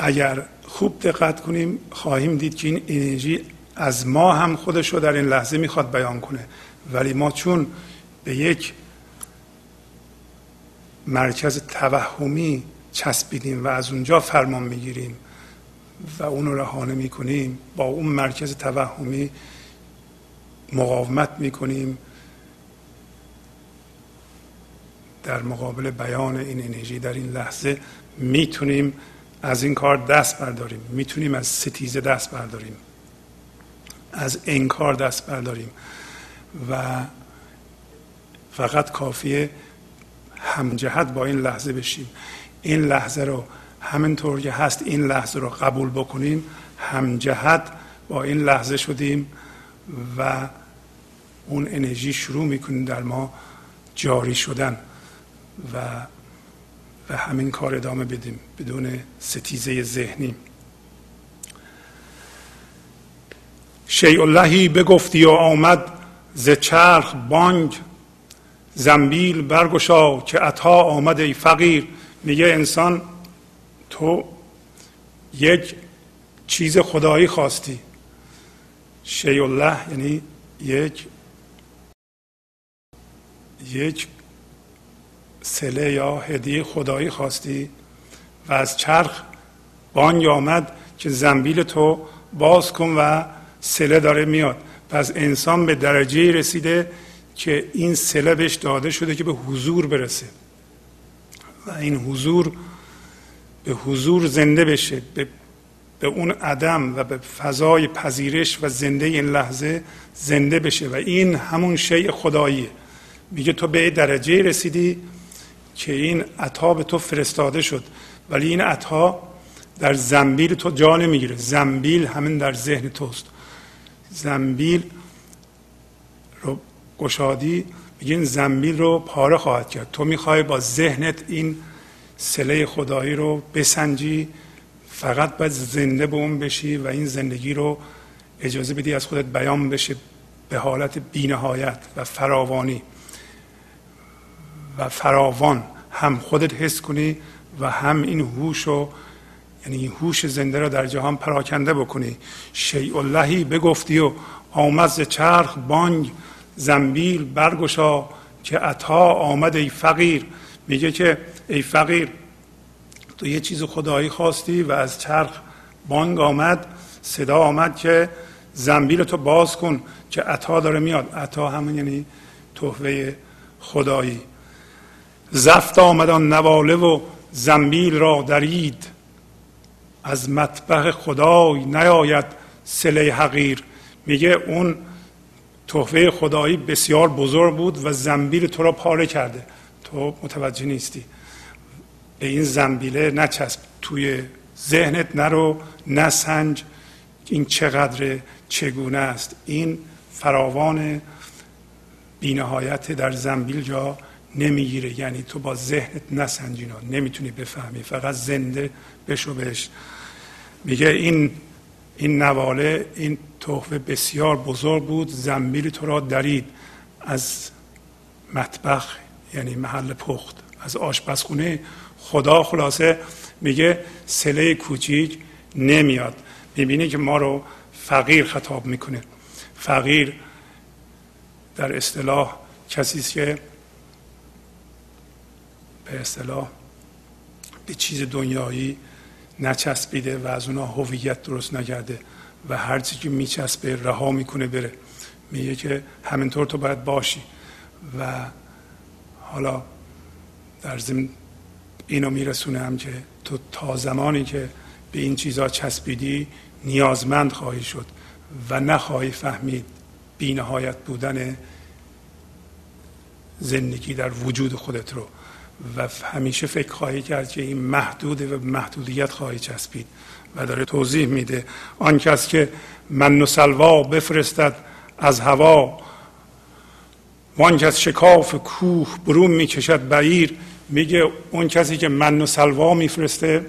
اگر خوب دقت کنیم خواهیم دید که این انرژی از ما هم خودش رو در این لحظه می‌خواد بیان کنه. ولی ما چون به یک مرکز توهمی چسبیدیم و از اونجا فرمان می‌گیریم و اون رو رهانه می‌کنیم با اون مرکز توهمی مقاومت می‌کنیم در مقابل بیان این انرژی در این لحظه می‌تونیم از این کار دست برداریم. می‌تونیم از ستیزه دست برداریم. از انکار دست برداریم. و فقط کافیه همجهت با این لحظه بشیم. این لحظه رو همینطور که هست این لحظه رو قبول بکنیم. همجهت با این لحظه شدیم و اون انرژی شروع می‌کنیم در ما جاری شدن و و همین کار ادامه بدیم بدون ستیزه ذهنی. شیء اللهی بگفتی و آمد ز چرخ بانگ زنبیل برگشا که عطا آمد ای فقیر. میگه انسان تو یک چیز خدایی خواستی. شیء الله یعنی یک یک سله یا هدیه خدایی خواستی و از چرخ بانگ آمد که زنبیل تو باز کن و سله داره میاد. پس انسان به درجه رسیده که این سله بهش داده شده که به حضور برسه. و این حضور به حضور زنده بشه به, به اون عدم و به فضای پذیرش و زنده این لحظه زنده بشه. و این همون شیء خداییه. میگه تو به درجه رسیدی که این عطا به تو فرستاده شد. ولی این عطا در زنبیل تو جا نمی‌گیره. زنبیل همین در ذهن توست. زنبیل گشادی میگه این زنبیل رو پاره خواهد کرد. تو می‌خوای با ذهنت این سله خدایی رو بسنجی فقط باید زنده به اون بشی و این زندگی رو اجازه بدی از خودت بیان بشه به حالت بینهایت و فراوانی. و فراوان هم خودت حس کنی و هم این هوش رو یعنی این هوش زنده را در جهان پراکنده بکنی. شیء اللهی بگفتی و آمد چرخ بانگ زنبیل برگشا که عطا آمد ای فقیر. میگه که ای فقیر تو یه چیز خدایی خواستی و از چرخ بانگ آمد صدا آمد که زنبیل تو باز کن که عطا داره میاد. عطا همون یعنی تحفه خدایی. زفت آمد آن نواله و زنبیل را درید. از مطبخ خدای نیاید سله حقیر. میگه اون تحفه خدایی بسیار بزرگ بود و زنبیل تو را پاره کرده. تو متوجه نیستی. به این زنبیله نچسب. توی ذهنت نرو نسنج این چقدر چگونه است. این فراوان بینهایت در زنبیل جا نمی‌گیره. یعنی تو با ذهنت نسنجینا نمی‌تونی بفهمی. فقط زنده بشو بهش. میگه این این نواله این تحفه بسیار بزرگ بود. زنبیل تو را درید. از مطبخ یعنی محل پخت از آشپزخونه. خدا خلاصه میگه سله کوچیک نمیاد. می‌بینی که ما رو فقیر خطاب می‌کنه. فقیر در اصطلاح کسی که به اصطلاح به چیز دنیایی نچسبیده و از اونها هویت درست نکرده و هر چیزی که میچسبه رها می‌کنه بره. میگه که همینطور تو باید باشی. و حالا در ضمن اینو میرسونه هم که تو تا زمانی که به این چیزها چسبیدی نیازمند خواهی شد و نخواهی فهمید بینهایت بودن زندگی در وجود خودت رو. و همیشه فکر خواهی کرد که این محدوده و محدودیت خواهی چسبید و داره توضیح میده. آن کس که من و سلوا بفرستد از هوا وان کس شکاف کوه برون می‌کشد بعیر میگه اون کسی که من و سلوا میفرسته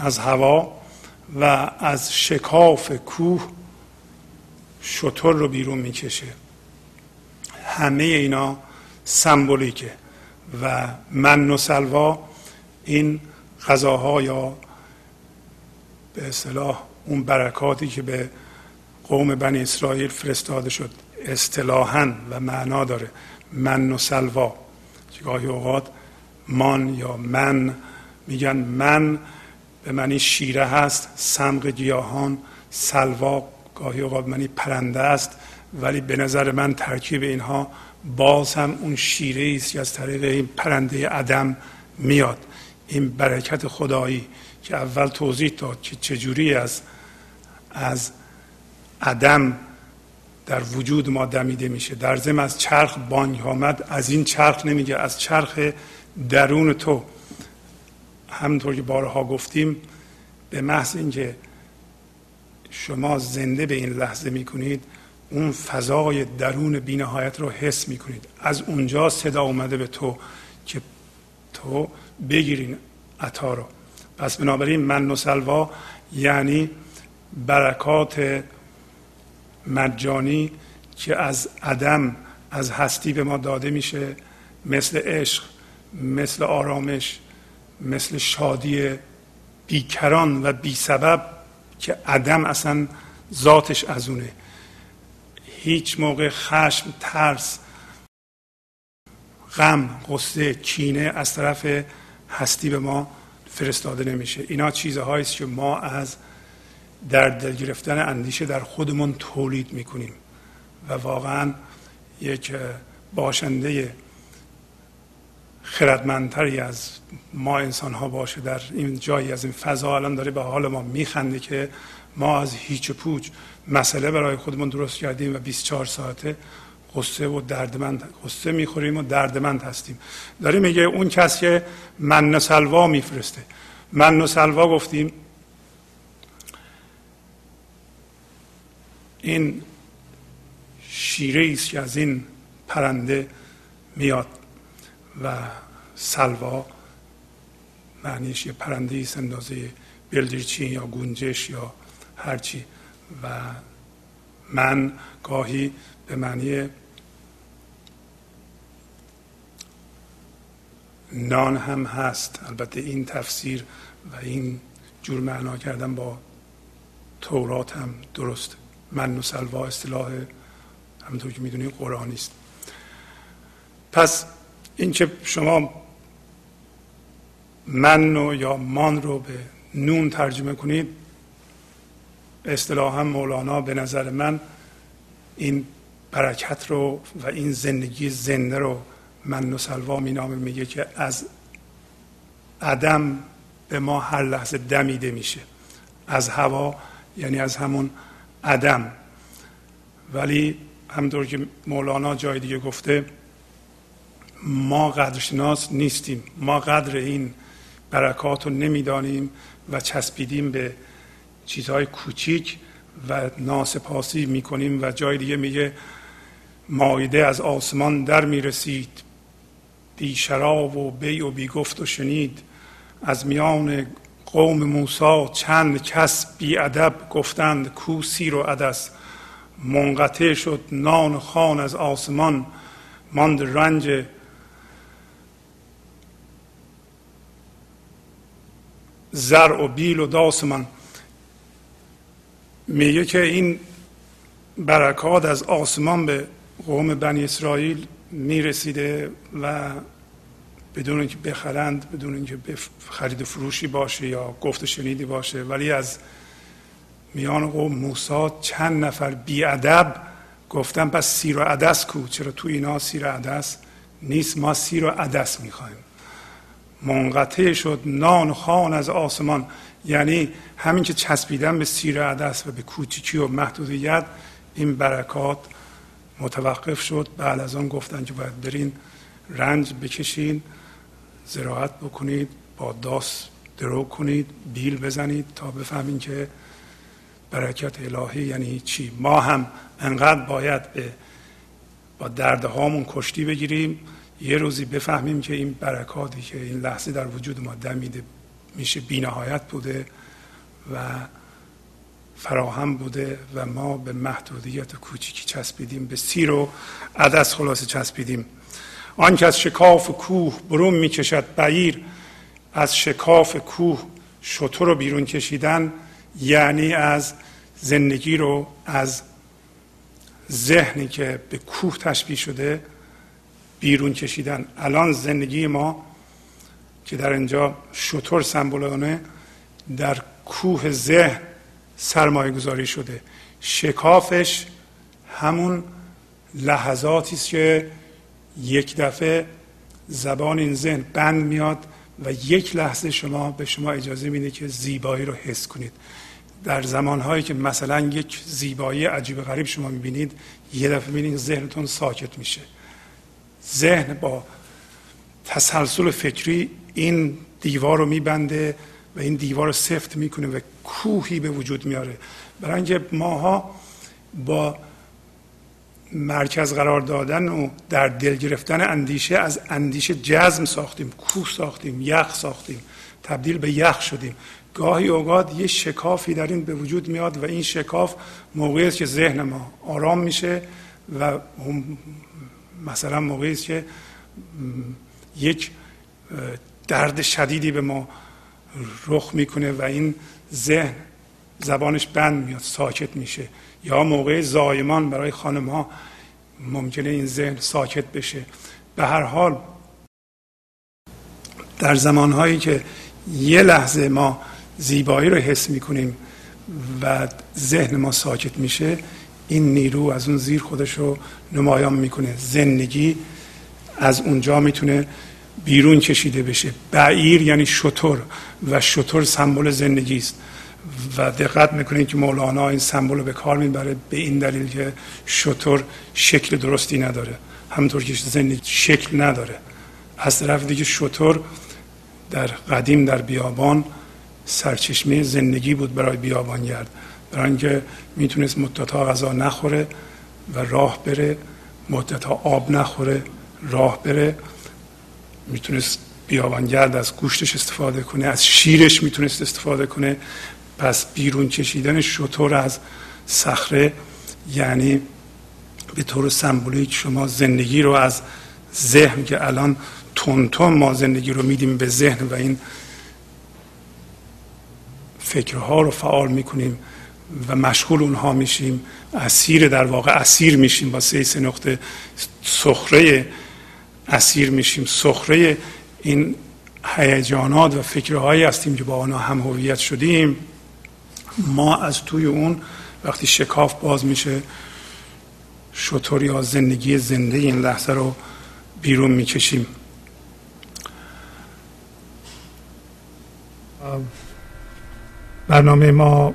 از هوا و از شکاف کوه شطور رو بیرون می‌کشه. همه اینا سمبولیکه. و من و سلوا این غذاها یا به اصطلاح اون برکاتی که به قوم بنی اسرائیل فرستاده شد اصطلاحا و معنا داره. من و سلوا. گاهی اوقات مان یا من میگن من به معنی شیره هست سمق گیاهان سلوا گاهی اوقات معنی پرنده است ولی به نظر من ترکیب اینها باز هم اون شیره است که از طریق این پرنده عدم میاد. این برکت خدایی که اول توضیح داد که چجوری از از عدم در وجود ما دمیده میشه. در ضمن از چرخ بانگ آمد. از این چرخ نمیگه از چرخ درون تو. همونطور که بارها گفتیم به محض اینکه شما زنده به این لحظه می‌کنید اون فضای درون بینهایت رو حس می‌کنید. از اونجا صدا اومده به تو که تو بگیرین عطا رو. پس بنابراین من و سلوا یعنی برکات مجانی که از عدم از هستی به ما داده میشه مثل عشق مثل آرامش مثل شادی بیکران و بی سبب که عدم اصلا ذاتش از اونه. هیچ موقع خشم ترس غم قصه کینه از طرف هستی به ما فرستاده نمیشه. اینا چیزهایی است که ما از در دل گرفتن اندیشه در خودمون تولید می‌کنیم. و واقعا یک باشنده خردمندتری از ما انسان ها باشه. در این جایی از این فضا الان داره به حال ما میخنده که ما از هیچ پوچ مسئله برای خودمون درست کردیم و 24 ساعته قصه و دردمند قصه می‌خوریم و دردمند هستیم. داره میگه اون کس که من سلوا میفرسته. من سلوا گفتیم شیره است که از این پرنده میاد و سلوا معنیش یه پرنده است اندازه بلدرچین یا گونجش یا هرچی و من گاهی به معنی نان هم هست. البته این تفسیر و این جور معنا کردن با تورات هم درست. من و سلوا اصطلاح همونطور که می‌دونید قرآنی است. پس اینکه شما من یا مان رو به نون ترجمه کنید. اصطلاحا مولانا به نظر من این برکت رو و این زندگی زنده رو من و سلوا مینامه میگه که از عدم به ما هر لحظه دمیده میشه از هوا یعنی از همون عدم. ولی همطور که مولانا جای دیگه گفته ما قدرشناس نیستیم. ما قدر این برکات رو نمی‌دانیم و چسبیدیم به چیزهای کوچیک و ناسپاسی می‌کنیم و جای دیگه میگه مایده از آسمان در می‌رسید. بی شراب و بی و بی گفت و شنید. از میان قوم موسا چند کس بی ادب گفتند کو سیر و عدس؟ منقطع شد نان خان از آسمان. ماند رنج زر و بیل و داسمان میگه که این برکات از آسمان به قوم بنی اسرائیل می‌رسیده و بدون اینکه بخرند بدون اینکه خرید فروشی باشه یا گفت شنیدی باشه ولی از میان قوم موسا چند نفر بیادب گفتن پس سیر و عدس کو؟ چرا تو اینا سیر و عدس نیست؟ ما سیر و عدس می‌خوایم. منقطع شد. نان خان از آسمان. یعنی همین که چسبیدن به سیر عدس و به کوچیکی و محدودیت این برکات متوقف شد. بعد از آن گفتن که باید برین رنج بکشین زراعت بکنید با داس درو کنید بیل بزنید تا بفهمین که برکت الهی یعنی چی. ما هم انقدر باید به با دردهامون کشتی بگیریم یه روزی بفهمیم که این برکاتی که این لحظه در وجود ما دمیده میشه بینهایت بوده و فراهم بوده و ما به محدودیت کوچیکی چسبیدیم به سیر و عدس خلاصه چسبیدیم. آن که از شکاف کوه برون می‌کشد بعیر از شکاف کوه شطور رو بیرون کشیدن یعنی از زندگی رو از ذهنی که به کوه تشبیه شده بیرون کشیدن. الان زندگی ما که در اینجا شطور سمبولانه در کوه ذهن سرمایه گذاری شده. شکافش همون لحظاتی است که یک دفعه زبان این ذهن بند میاد و یک لحظه شما به شما اجازه میده که زیبایی رو حس کنید. در زمانهایی که مثلا یک زیبایی عجیب غریب شما می‌بینید یه دفعه می‌بینید ذهنتون ساکت میشه. ذهن با تسلسل فکری این دیوار رو میبنده و این دیوار رو سفت می‌کنه و کوهی به وجود میاره. برای اینکه ماها با مرکز قرار دادن و در دل گرفتن اندیشه از اندیشه جزم ساختیم کوه ساختیم یخ ساختیم تبدیل به یخ شدیم. گاهی اوقات یه شکافی در این به وجود میاد و این شکاف موقعی است که ذهن ما آرام میشه و مثلا موقعی است که یک درد شدیدی به ما رخ می‌کنه و این ذهن زبانش بند میاد ساکت میشه. یا موقع زایمان برای خانم ها ممکنه این ذهن ساکت بشه. به هر حال در زمانهایی که یه لحظه ما زیبایی رو حس می‌کنیم و ذهن ما ساکت میشه این نیرو از اون زیر خودش رو نمایان می‌کنه. زندگی از اونجا می‌تونه بیرون کشیده بشه. بعیر یعنی شطور و شطور سمبل زندگی است. و دقت می‌کنید که مولانا این سمبل رو به کار می‌بره به این دلیل که شطور شکل درستی نداره. همونطور که زندگی شکل نداره. از طرف دیگه شطور در قدیم در بیابان سرچشمه زندگی بود برای بیابانگرد. برای اینکه می‌تونست مدتها غذا نخوره و راه بره. مدت ها آب نخوره راه بره. می‌تونست بیابانگرد از گوشتش استفاده کنه از شیرش می‌تونست استفاده کنه. پس بیرون کشیدن شطور از صخره یعنی به طور سمبولیک شما زندگی رو از ذهن که الان تون ما زندگی رو میدیم به ذهن و این فکرها رو فعال می‌کنیم. و مشغول اونها میشیم اسیر در واقع اسیر میشیم با سه سه نقطه سخره اسیر میشیم. سخره این هیجانات و فکرهایی هستیم که با آنها هم هویت شدیم. ما از توی اون وقتی شکاف باز میشه شطور یا زندگی زنده این لحظه رو بیرون می‌کشیم. برنامه ما